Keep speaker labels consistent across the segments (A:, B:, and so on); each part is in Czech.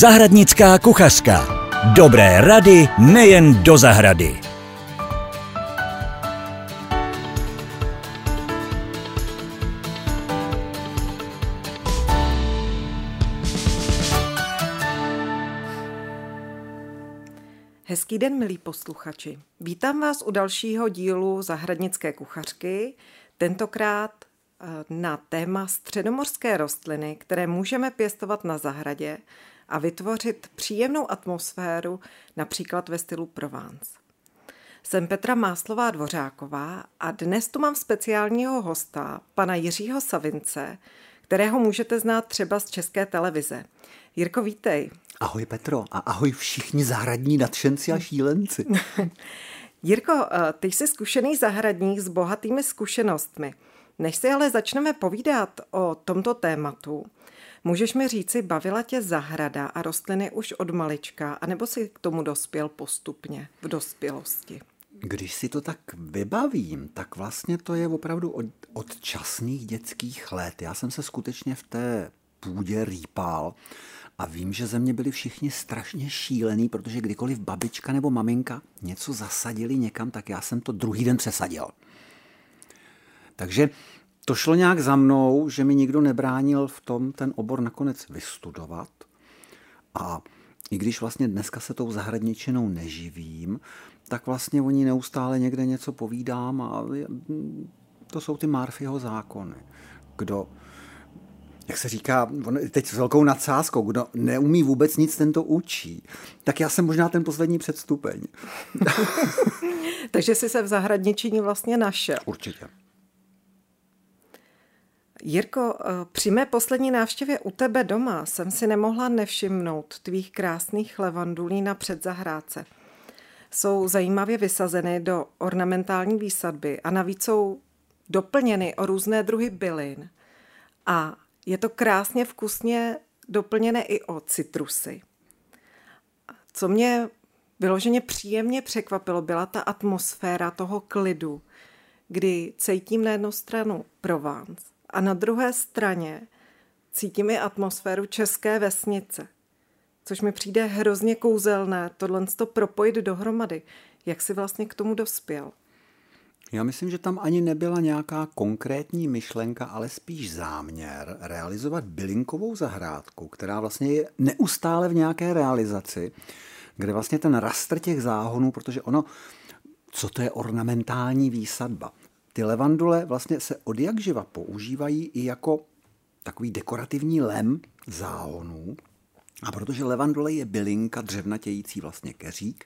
A: Zahradnická kuchařka. Dobré rady nejen do zahrady.
B: Hezký den, milí posluchači. Vítám vás u dalšího dílu Zahradnické kuchařky, tentokrát eh, na téma středomorské rostliny, které můžeme pěstovat na zahradě a vytvořit příjemnou atmosféru, například ve stylu Provence. Jsem Petra Máslová Dvořáková a dnes tu mám speciálního hosta, pana Jiřího Savince, kterého můžete znát třeba z české televize. Jirko, vítej.
C: Ahoj Petro a ahoj všichni zahradní nadšenci a šílenci.
B: Jirko, eh, ty jsi zkušený zahradník s bohatými zkušenostmi. Než si ale začneme povídat o tomto tématu, můžeš mi říci, bavila tě zahrada a rostliny už od malička, anebo si k tomu dospěl postupně v dospělosti?
C: Když si to tak vybavím, tak vlastně to je opravdu od, od časných dětských let. Já jsem se skutečně v té půdě rýpal a vím, že ze mě byli všichni strašně šílený, protože kdykoliv babička nebo maminka něco zasadili někam, tak já jsem to druhý den přesadil. Takže to šlo nějak za mnou, že mi nikdo nebránil v tom ten obor nakonec vystudovat. A i když vlastně dneska se tou zahradničinou neživím, tak vlastně o ní neustále někde něco povídám a to jsou ty Marfyho zákony. Kdo jak se říká, teď s velkou nadsázkou, kdo neumí vůbec nic, ten to učí. Tak já jsem možná ten poslední předstupeň.
B: Takže jsi se v zahradničiní vlastně našel.
C: Určitě.
B: Jirko, eh, při mé poslední návštěvě u tebe doma jsem si nemohla nevšimnout tvých krásných levandulí na předzahrádce. Jsou zajímavě vysazeny do ornamentální výsadby a navíc jsou doplněny o různé druhy bylin. A je to krásně vkusně doplněné i o citrusy. Co mě vyloženě příjemně překvapilo, byla ta atmosféra toho klidu, kdy cítím na jednu stranu Provence a na druhé straně cítím i atmosféru české vesnice, což mi přijde hrozně kouzelné tohle to propojit dohromady. Jak si vlastně k tomu dospěl?
C: Já myslím, že tam ani nebyla nějaká konkrétní myšlenka, ale spíš záměr realizovat bylinkovou zahrádku, která vlastně je neustále v nějaké realizaci, kde vlastně ten rastr těch záhonů, protože ono, co to je ornamentální výsadba? Ty levandule vlastně se od jak živa používají i jako takový dekorativní lem záhonů, a protože levandule je bylinka dřevnatějící vlastně keřík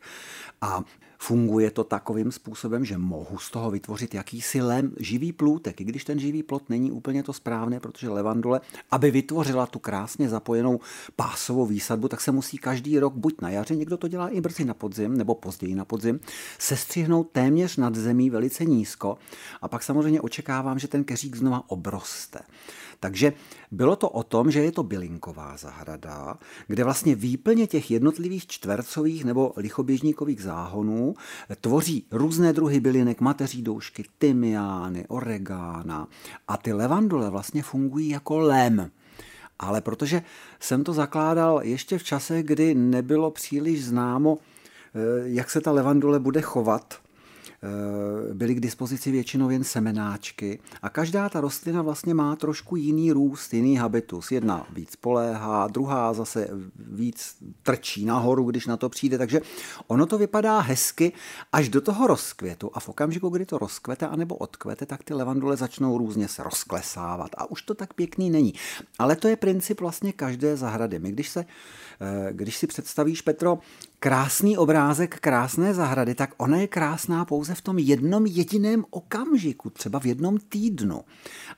C: a Funguje to takovým způsobem, že mohu z toho vytvořit jakýsi lem, živý plůtek, i když ten živý plot není úplně to správné, protože levandule, aby vytvořila tu krásně zapojenou pásovou výsadbu, tak se musí každý rok buď na jaře, někdo to dělá i brzy na podzim, nebo později na podzim, sestřihnout téměř nad zemí velice nízko a pak samozřejmě očekávám, že ten keřík znova obroste. Takže bylo to o tom, že je to bylinková zahrada, kde vlastně výplně těch jednotlivých čtvercových nebo lichoběžníkových záhonů tvoří různé druhy bylinek, mateří doušky, tymiány, oregána a ty levandule vlastně fungují jako lem. Ale protože jsem to zakládal ještě v čase, kdy nebylo příliš známo, eh, jak se ta levandule bude chovat, byly k dispozici většinou jen semenáčky a každá ta rostlina vlastně má trošku jiný růst, jiný habitus. Jedna víc poléhá, druhá zase víc trčí nahoru, když na to přijde, takže ono to vypadá hezky až do toho rozkvětu a v okamžiku, kdy to rozkvete anebo odkvete, tak ty levandule začnou různě se rozklesávat a už to tak pěkný není. Ale to je princip vlastně každé zahrady. My když se Eh, když si představíš, Petro, krásný obrázek krásné zahrady, tak ona je krásná pouze v tom jednom jediném okamžiku, třeba v jednom týdnu.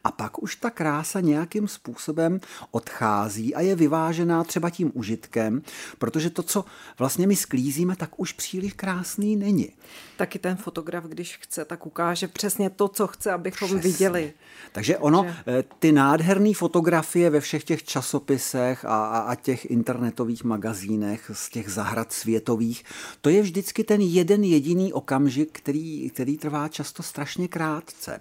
C: A pak už ta krása nějakým způsobem odchází a je vyvážená třeba tím užitkem, protože to, co vlastně my sklízíme, tak už příliš krásný není.
B: Taky ten fotograf, když chce, tak ukáže přesně to, co chce, abychom přesně. viděli.
C: Takže ono, že... Eh, ty nádherné fotografie ve všech těch časopisech a, a, a těch internetových magazínech z těch zahrad světových, to je vždycky ten jeden jediný okamžik, který, který trvá často strašně krátce.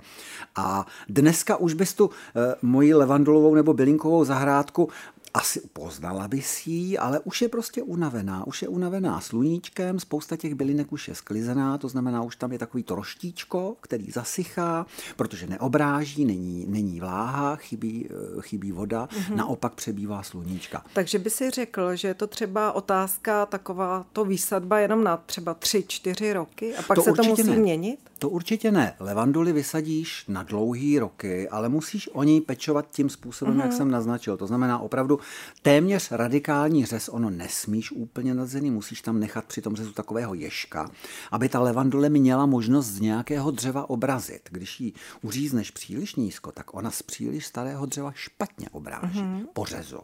C: A dneska už bys tu e, moji levandulovou nebo bylinkovou zahrádku asi poznala by si ji, ale už je prostě unavená. Už je unavená sluníčkem, spousta těch bylinek už je sklizená, to znamená, už tam je takový to roštíčko, který zasychá, protože neobráží, není, není vláha, chybí, eh, chybí voda, mm-hmm. naopak přebývá sluníčka.
B: Takže by si řekl, že je to třeba otázka taková to výsadba jenom na třeba tři, čtyři roky a pak to se to musí ne. měnit?
C: To určitě ne. Levanduly vysadíš na dlouhý roky, ale musíš o ní pečovat tím způsobem, mm-hmm. jak mhm. jsem naznačil. To znamená opravdu téměř radikální řez, ono nesmíš úplně nad zemí, musíš tam nechat při tom řezu takového ješka, aby ta levandule měla možnost z nějakého dřeva obrazit. Když ji uřízneš příliš nízko, tak ona z příliš starého dřeva špatně obráží mm-hmm. po řezu.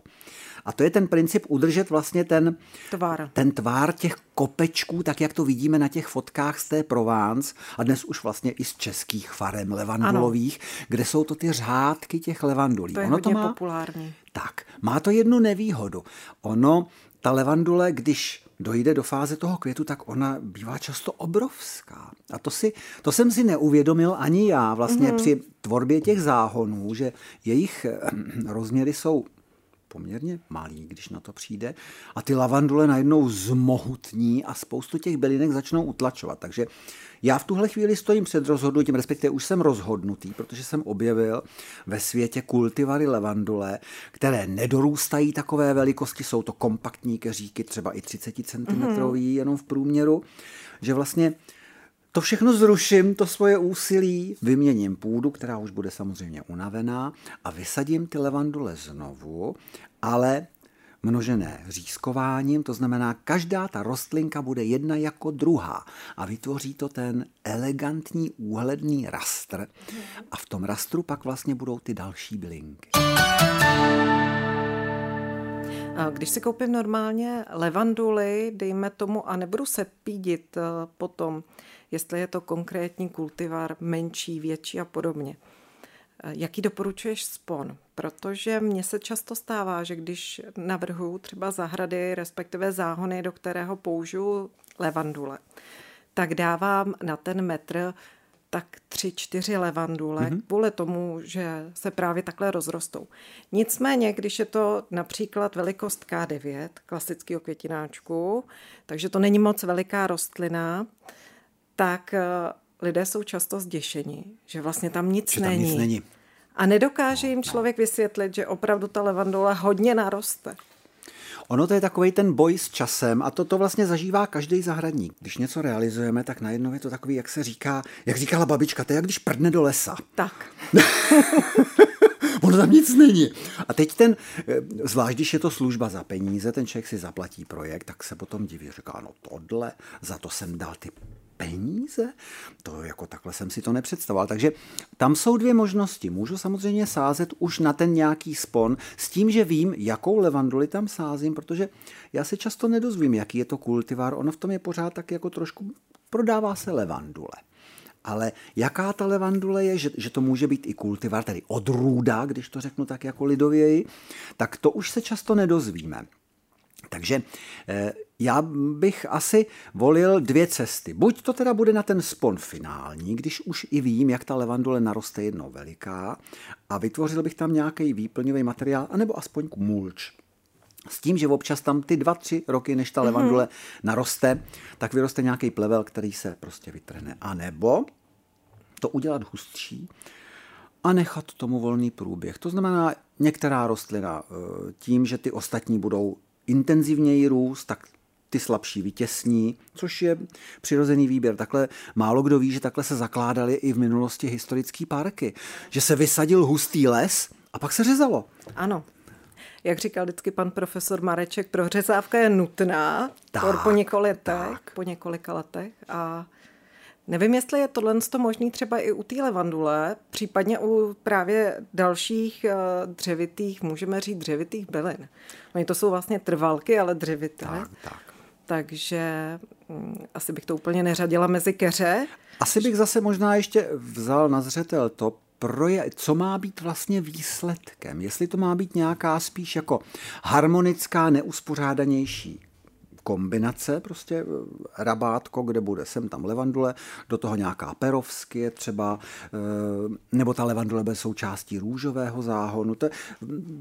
C: A to je ten princip udržet vlastně ten
B: tvár.
C: ten tvár těch kopečků, tak jak to vidíme na těch fotkách z té Provence a dnes už vlastně i z českých farem levandulových, ano. kde jsou to ty řádky těch levandulí.
B: To je ono to má, populární.
C: Tak, má to jednu nevýhodu. Ono, ta levandule, když dojde do fáze toho květu, tak ona bývá často obrovská. A to, si, to jsem si neuvědomil ani já vlastně mm-hmm. při tvorbě těch záhonů, že jejich eh, rozměry jsou poměrně malý, když na to přijde. A ty lavandule najednou zmohutní a spoustu těch bylinek začnou utlačovat. Takže já v tuhle chvíli stojím před rozhodnutím, respektive už jsem rozhodnutý, protože jsem objevil ve světě kultivary levandule, které nedorůstají takové velikosti, jsou to kompaktní keříky, třeba i 30 cm mm-hmm. jenom v průměru, že vlastně to všechno zruším, to svoje úsilí, vyměním půdu, která už bude samozřejmě unavená a vysadím ty levandule znovu, ale množené řízkováním, to znamená, každá ta rostlinka bude jedna jako druhá. A vytvoří to ten elegantní úhledný rastr. A v tom rastru pak vlastně budou ty další bylinky.
B: Když si koupím normálně levanduly, dejme tomu, a nebudu se pídit eh, potom, jestli je to konkrétní kultivar, menší, větší a podobně. Eh, jaký doporučuješ spon? Protože mně se často stává, že když navrhuji třeba zahrady, respektive záhony, do kterého použiju levandule, tak dávám na ten metr tak tři, čtyři levandule, mm-hmm. kvůli tomu, že se právě takhle rozrostou. Nicméně, když je to například velikost K9, klasického květináčku, takže to není moc veliká rostlina, tak eh, lidé jsou často zděšeni, že vlastně tam nic,
C: že
B: tam není.
C: nic není.
B: A nedokáže jim člověk vysvětlit, že opravdu ta levandula hodně naroste.
C: Ono to je takový ten boj s časem a to, to vlastně zažívá každý zahradník. Když něco realizujeme, tak najednou je to takový, jak se říká, jak říkala babička, to je jak když prdne do lesa.
B: Tak.
C: ono tam nic není. A teď ten, eh, zvlášť když je to služba za peníze, ten člověk si zaplatí projekt, tak se potom diví, říká, no tohle, za to jsem dal ty peníze? To jako takhle jsem si to nepředstavoval. Takže tam jsou dvě možnosti. Můžu samozřejmě sázet už na ten nějaký spon s tím, že vím, jakou levanduli tam sázím, protože já se často nedozvím, jaký je to kultivar. Ono v tom je pořád tak jako trošku, prodává se levandule. Ale jaká ta levandule je, že, že to může být i kultivar, tedy odrůda, když to řeknu tak jako lidověji, tak to už se často nedozvíme. Takže eh, já bych asi volil dvě cesty. Buď to teda bude na ten spon finální, když už i vím, jak ta levandule naroste jednou veliká a vytvořil bych tam nějaký výplňový materiál, anebo aspoň mulč. S tím, že občas tam ty dva, tři roky, než ta mhm. levandule mm-hmm. naroste, tak vyroste nějaký plevel, který se prostě vytrhne. A nebo to udělat hustší a nechat tomu volný průběh. To znamená, některá rostlina eh, tím, že ty ostatní budou intenzivněji růst, tak ty slabší vytěsní, což je přirozený výběr. Takhle málo kdo ví, že takhle se zakládaly i v minulosti historické parky. Že se vysadil hustý les a pak se řezalo.
B: Ano. Jak říkal vždycky pan profesor Mareček, prořezávka je nutná tak, po několika letech, po několika letech a Nevím, jestli je tohle možný třeba i u té levandule, případně u právě dalších eh, dřevitých, můžeme říct dřevitých bylin. Oni to jsou vlastně trvalky, ale dřevité.
C: Tak, tak.
B: Takže hm, asi bych to úplně neřadila mezi keře.
C: Asi bych zase možná ještě vzal na zřetel to, proje, co má být vlastně výsledkem. Jestli to má být nějaká spíš jako harmonická, neuspořádanější kombinace, prostě eh, rabátko, kde bude sem tam levandule, do toho nějaká perovsky třeba, eh, nebo ta levandule bude součástí růžového záhonu, to je,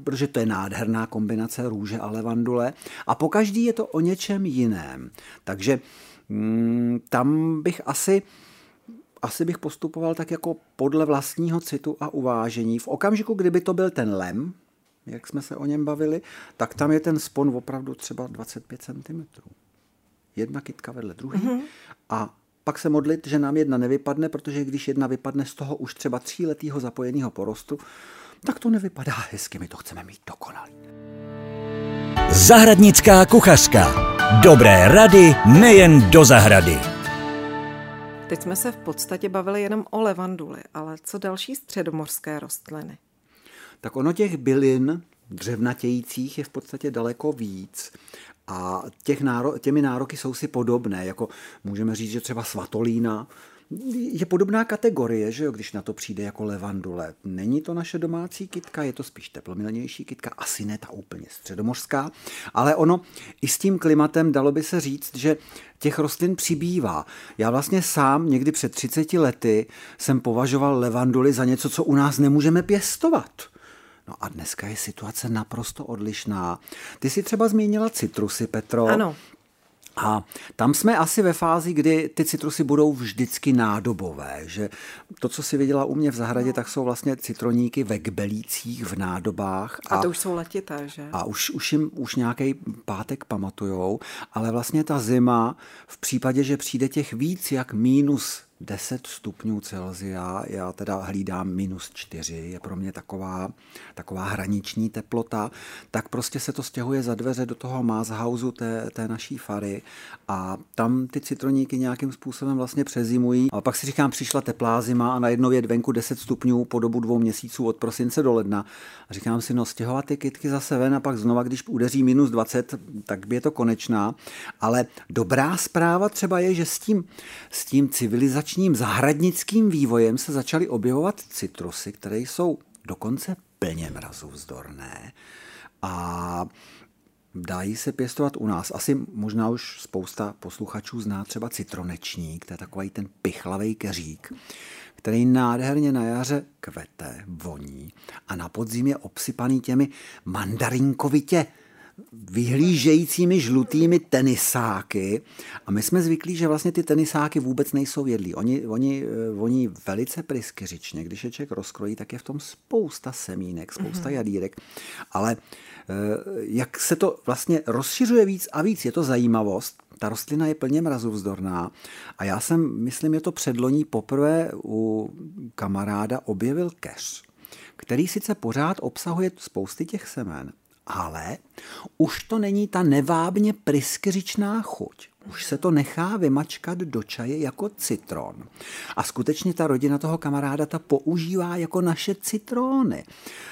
C: protože to je nádherná kombinace růže a levandule. A po každý je to o něčem jiném. Takže mm, tam bych asi asi bych postupoval tak jako podle vlastního citu a uvážení. V okamžiku, kdyby to byl ten lem, jak jsme se o něm bavili, tak tam je ten spon opravdu třeba 25 cm. Jedna kytka vedle druhé mm-hmm. a pak se modlit, že nám jedna nevypadne, protože když jedna vypadne z toho už třeba tříletého zapojeného porostu, tak to nevypadá hezky, my to chceme mít dokonalý.
A: Zahradnická kuchařka. Dobré rady nejen do zahrady.
B: Teď jsme se v podstatě bavili jenom o levanduli, ale co další středomorské rostliny?
C: Tak ono těch bylin dřevnatějících je v podstatě daleko víc. A těch náro, těmi nároky jsou si podobné, jako můžeme říct, že třeba svatolína je podobná kategorie, že jo, když na to přijde jako levandule. Není to naše domácí kitka, je to spíš teplomilnější kitka, asi ne ta úplně středomořská, ale ono i s tím klimatem dalo by se říct, že těch rostlin přibývá. Já vlastně sám někdy před 30 lety jsem považoval levanduly za něco, co u nás nemůžeme pěstovat. No a dneska je situace naprosto odlišná. Ty si třeba zmínila citrusy, Petro.
B: Ano.
C: A tam jsme asi ve fázi, kdy ty citrusy budou vždycky nádobové, že to, co si viděla u mě v zahradě, no. tak jsou vlastně citroníky ve kbelících, v nádobách.
B: A, a to už jsou letité, že?
C: A už, už jim už nějaký pátek pamatujou, ale vlastně ta zima v případě, že přijde těch víc jak mínus 10 stupňů Celzia, já teda hlídám minus 4, je pro mě taková, taková hraniční teplota, tak prostě se to stěhuje za dveře do toho mázhausu té, té naší fary a tam ty citroníky nějakým způsobem vlastně přezimují. A pak si říkám, přišla teplá zima a najednou je venku 10 stupňů po dobu dvou měsíců od prosince do ledna. A říkám si, no stěhovat ty kytky zase ven a pak znova, když udeří minus 20, tak by je to konečná. Ale dobrá zpráva třeba je, že s tím, s tím civilizačním civilizačním zahradnickým vývojem se začaly objevovat citrusy, které jsou dokonce plně mrazovzdorné a dají se pěstovat u nás. Asi možná už spousta posluchačů zná třeba citronečník, to je takový ten pichlavý keřík, který nádherně na jaře kvete, voní a na podzim je obsypaný těmi mandarinkovitě vyhlížejícími žlutými tenisáky. A my jsme zvyklí, že vlastně ty tenisáky vůbec nejsou jedlí. Oni, oni voní velice pryskyřičně. Když je člověk rozkrojí, tak je v tom spousta semínek, spousta mm-hmm. jadírek. Ale eh, jak se to vlastně rozšiřuje víc a víc, je to zajímavost. Ta rostlina je plně mrazovzdorná a já jsem, myslím, je to předloní poprvé u kamaráda objevil keř, který sice pořád obsahuje spousty těch semen, ale už to není ta nevábně pryskyřičná chuť. Už se to nechá vymačkat do čaje jako citron. A skutečně ta rodina toho kamaráda ta používá jako naše citrony.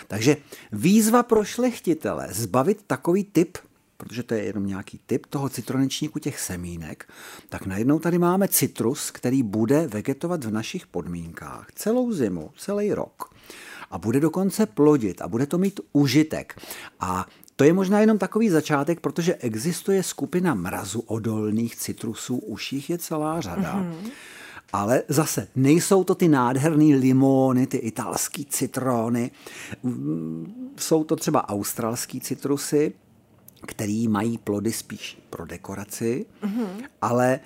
C: Takže výzva pro šlechtitele zbavit takový typ protože to je jenom nějaký typ toho citronečníku těch semínek, tak najednou tady máme citrus, který bude vegetovat v našich podmínkách celou zimu, celý rok a bude dokonce plodit a bude to mít užitek. A to je možná jenom takový začátek, protože existuje skupina mrazu odolných citrusů, už jich je celá řada. Mm-hmm. Ale zase nejsou to ty nádherné limony, ty italské citrony. Jsou to třeba australský citrusy, který mají plody spíš pro dekoraci, mm-hmm. ale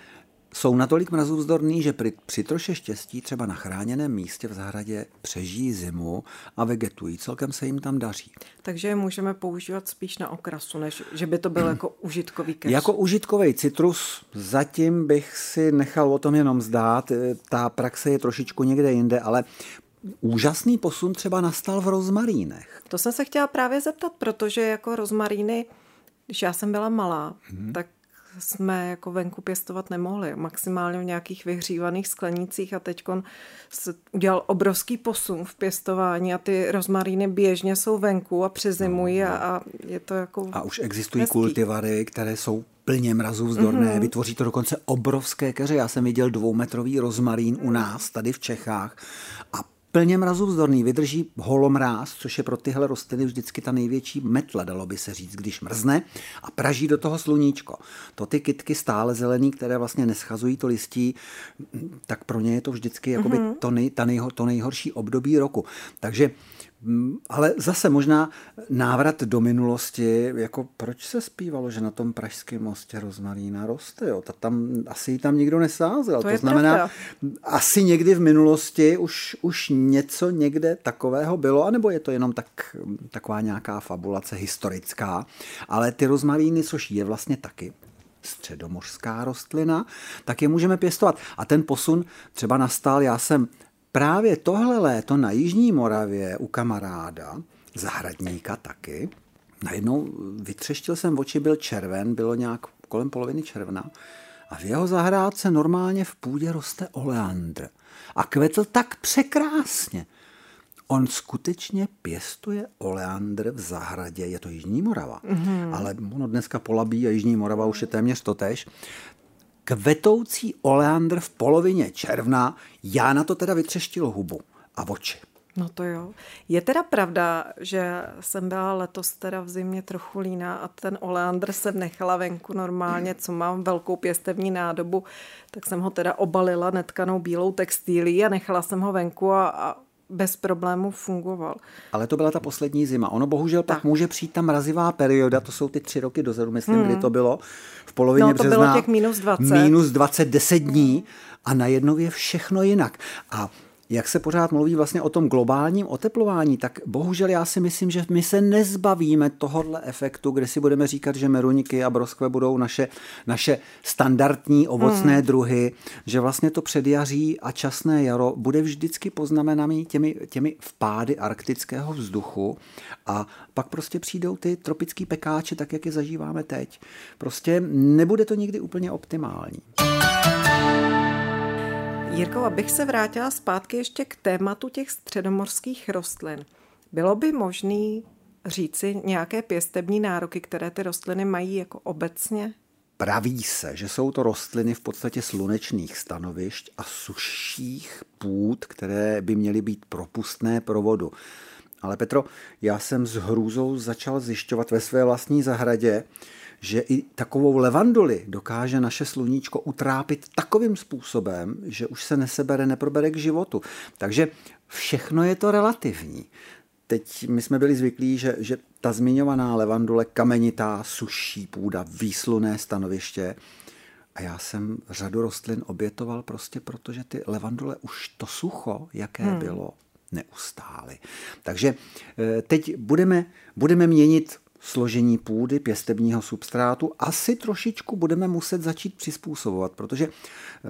C: jsou natolik mrazůvzdorný, že při, při troše štěstí třeba na chráněném místě v zahradě přežijí zimu a vegetují. Celkem se jim tam daří.
B: Takže je můžeme používat spíš na okrasu, než že by to byl jako užitkový keř.
C: Jako užitkový citrus zatím bych si nechal o tom jenom zdát. Ta praxe je trošičku někde jinde, ale úžasný posun třeba nastal v rozmarínech.
B: To jsem se chtěla právě zeptat, protože jako rozmaríny když já jsem byla malá, hmm. tak jsme jako venku pěstovat nemohli. Maximálně v nějakých vyhřívaných sklenicích a teď se udělal obrovský posun v pěstování a ty rozmaríny běžně jsou venku a přezimují no, no. a, a je to jako
C: A už existují hezký. kultivary, které jsou plně mrazůvzdorné, mm-hmm. vytvoří to dokonce obrovské keře. Já jsem viděl dvoumetrový rozmarín u nás tady v Čechách a plně mrazovzdorný, vydrží holomráz, což je pro tyhle rostliny vždycky ta největší metla, dalo by se říct, když mrzne a praží do toho sluníčko. To ty kytky stále zelený, které vlastně neschazují to listí, tak pro ně je to vždycky jakoby mm-hmm. to, nej, ta nejho, to nejhorší období roku. Takže ale zase možná návrat do minulosti, jako proč se zpívalo, že na tom pražském mostě rozmarína roste, jo? Ta tam, asi ji tam nikdo nesázel.
B: To, to
C: znamená,
B: pravda.
C: asi někdy v minulosti už, už něco někde takového bylo, anebo je to jenom tak, taková nějaká fabulace historická, ale ty rozmaríny, což je vlastně taky středomořská rostlina, tak je můžeme pěstovat. A ten posun třeba nastal, já jsem právě tohle léto na Jižní Moravě u kamaráda, zahradníka taky, najednou vytřeštil jsem oči, byl červen, bylo nějak kolem poloviny června a v jeho zahrádce normálně v půdě roste oleandr. A kvetl tak překrásně. On skutečně pěstuje oleandr v zahradě, je to Jižní Morava, mm-hmm. ale ono dneska polabí a Jižní Morava už je téměř totež, kvetoucí oleandr v polovině června, já na to teda vytřeštil hubu a oči.
B: No to jo. Je teda pravda, že jsem byla letos teda v zimě trochu líná a ten oleandr jsem nechala venku normálně, co mám velkou pěstevní nádobu, tak jsem ho teda obalila netkanou bílou textílí a nechala jsem ho venku a, a bez problémů fungoval.
C: Ale to byla ta poslední zima. Ono bohužel tak. pak může přijít ta mrazivá perioda, to jsou ty tři roky dozadu, myslím, hmm. kdy to bylo, v polovině
B: no, to
C: března.
B: bylo těch minus 20.
C: Minus 20, 10 dní a najednou je všechno jinak. A jak se pořád mluví vlastně o tom globálním oteplování, tak bohužel já si myslím, že my se nezbavíme tohohle efektu, kde si budeme říkat, že meruniky a broskve budou naše, naše standardní ovocné hmm. druhy, že vlastně to předjaří a časné jaro bude vždycky poznamenaný těmi, těmi vpády arktického vzduchu a pak prostě přijdou ty tropický pekáče, tak jak je zažíváme teď. Prostě nebude to nikdy úplně optimální.
B: Jirko, abych se vrátila zpátky ještě k tématu těch středomorských rostlin. Bylo by možné říci nějaké pěstební nároky, které ty rostliny mají jako obecně?
C: Praví se, že jsou to rostliny v podstatě slunečných stanovišť a suších půd, které by měly být propustné pro vodu. Ale Petro, já jsem s hrůzou začal zjišťovat ve své vlastní zahradě, že i takovou levanduli dokáže naše sluníčko utrápit takovým způsobem, že už se nesebere, neprobere k životu. Takže všechno je to relativní. Teď my jsme byli zvyklí, že, že ta zmiňovaná levandule, kamenitá, suší půda, výsluné stanoviště, a já jsem řadu rostlin obětoval prostě proto, že ty levandule už to sucho, jaké hmm. bylo, neustály. Takže eh, teď budeme, budeme měnit složení půdy, pěstebního substrátu, asi trošičku budeme muset začít přizpůsobovat, protože eh,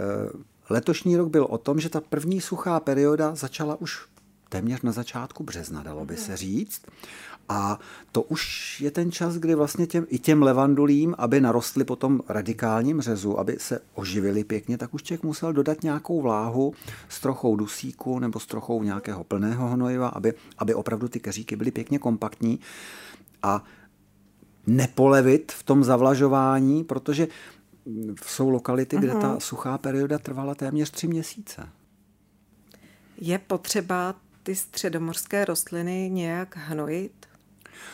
C: letošní rok byl o tom, že ta první suchá perioda začala už téměř na začátku března, dalo by se říct. A to už je ten čas, kdy vlastně těm, i těm levandulím, aby narostly po tom radikálním řezu, aby se oživili pěkně, tak už člověk musel dodat nějakou vláhu s trochou dusíku nebo s trochou nějakého plného hnojiva, aby, aby opravdu ty keříky byly pěkně kompaktní. A nepolevit v tom zavlažování, protože jsou lokality, kde ta mhm. suchá perioda trvala téměř tři měsíce.
B: Je potřeba ty středomorské rostliny nějak hnojit?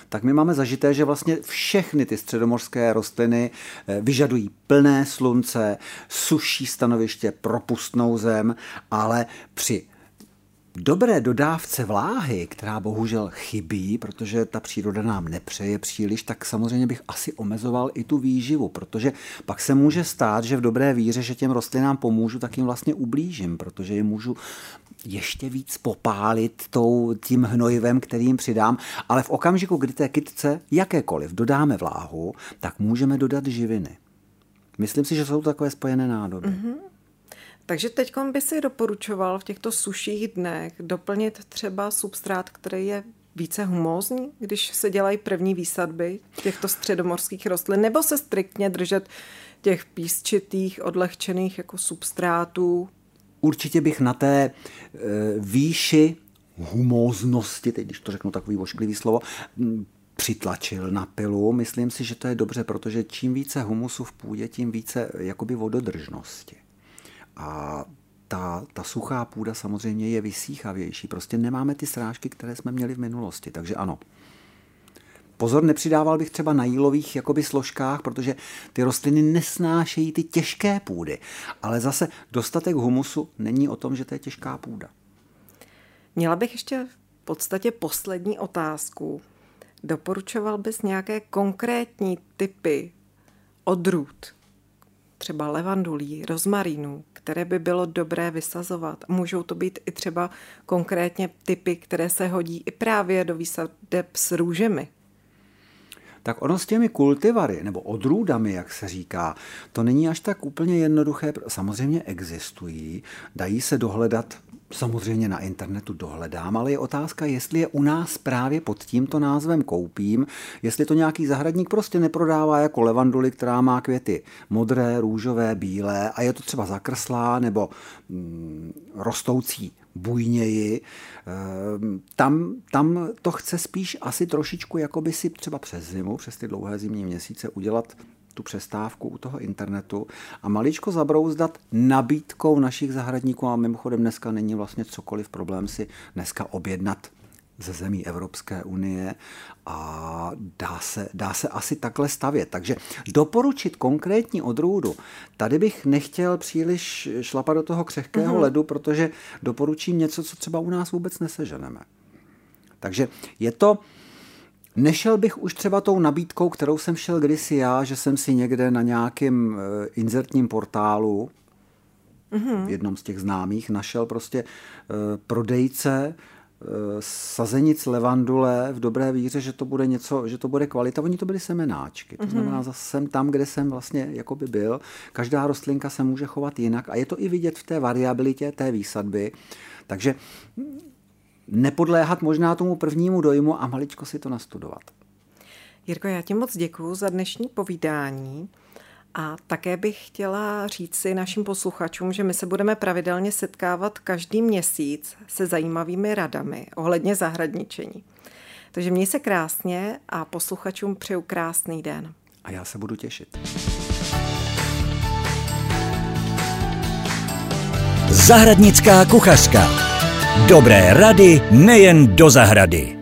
C: tak my máme zažité, že vlastně všechny ty středomorské rostliny eh, vyžadují plné slunce, suší stanoviště, propustnou zem, ale při dobré dodávce vláhy, která bohužel chybí, protože ta příroda nám nepřeje příliš, tak samozřejmě bych asi omezoval i tu výživu, protože pak se může stát, že v dobré víře, že těm rostlinám pomůžu, tak jim vlastně ublížím, protože je můžu ještě víc popálit tou, tím hnojivem, který jim přidám, ale v okamžiku, kdy té kytce jakékoliv dodáme vláhu, tak můžeme dodat živiny. Myslím si, že jsou takové spojené nádoby. Mm-hmm.
B: Takže teď by si doporučoval v těchto suších dnech doplnit třeba substrát, který je více humózní, když se dělají první výsadby těchto středomorských rostlin, nebo se striktně držet těch písčitých, odlehčených jako substrátů?
C: Určitě bych na té e, výši humóznosti, teď když to řeknu takový ošklivý slovo, přitlačil na pilu. Myslím si, že to je dobře, protože čím více humusu v půdě, tím více jakoby vododržnosti. A ta, ta suchá půda samozřejmě je vysíchavější. Prostě nemáme ty srážky, které jsme měli v minulosti. Takže ano, Pozor, nepřidával bych třeba na jílových jakoby složkách, protože ty rostliny nesnášejí ty těžké půdy. Ale zase dostatek humusu není o tom, že to je těžká půda.
B: Měla bych ještě v podstatě poslední otázku. Doporučoval bys nějaké konkrétní typy odrůd, třeba levandulí, rozmarínů, které by bylo dobré vysazovat. Můžou to být i třeba konkrétně typy, které se hodí i právě do výsadeb s růžemi
C: tak ono s těmi kultivary nebo odrůdami, jak se říká, to není až tak úplně jednoduché. Samozřejmě existují, dají se dohledat samozřejmě na internetu dohledám, ale je otázka, jestli je u nás právě pod tímto názvem koupím, jestli to nějaký zahradník prostě neprodává jako levanduly, která má květy modré, růžové, bílé a je to třeba zakrslá nebo mm, rostoucí bujněji. Ehm, tam, tam to chce spíš asi trošičku jako by si třeba přes zimu, přes ty dlouhé zimní měsíce udělat tu přestávku u toho internetu a maličko zabrouzdat nabídkou našich zahradníků a mimochodem dneska není vlastně cokoliv problém si dneska objednat ze zemí Evropské unie a dá se, dá se asi takhle stavět. Takže doporučit konkrétní odrůdu, tady bych nechtěl příliš šlapat do toho křehkého mm-hmm. ledu, protože doporučím něco, co třeba u nás vůbec neseženeme. Takže je to, Nešel bych už třeba tou nabídkou, kterou jsem šel kdysi já, že jsem si někde na nějakém eh, inzertním portálu, mm-hmm. v jednom z těch známých, našel prostě uh, prodejce uh, sazenic levandule v dobré víře, že to bude něco, že to bude kvalita. Oni to byly semenáčky. To mm-hmm. znamená, zase jsem tam, kde jsem vlastně jakoby byl. Každá rostlinka se může chovat jinak a je to i vidět v té variabilitě té výsadby. Takže nepodléhat možná tomu prvnímu dojmu a maličko si to nastudovat.
B: Jirko, já ti moc děkuji za dnešní povídání. A také bych chtěla říct si našim posluchačům, že my se budeme pravidelně setkávat každý měsíc se zajímavými radami ohledně zahradničení. Takže měj se krásně a posluchačům přeju krásný den.
C: A já se budu těšit.
A: Zahradnická kuchařka. Dobré rady nejen do zahrady.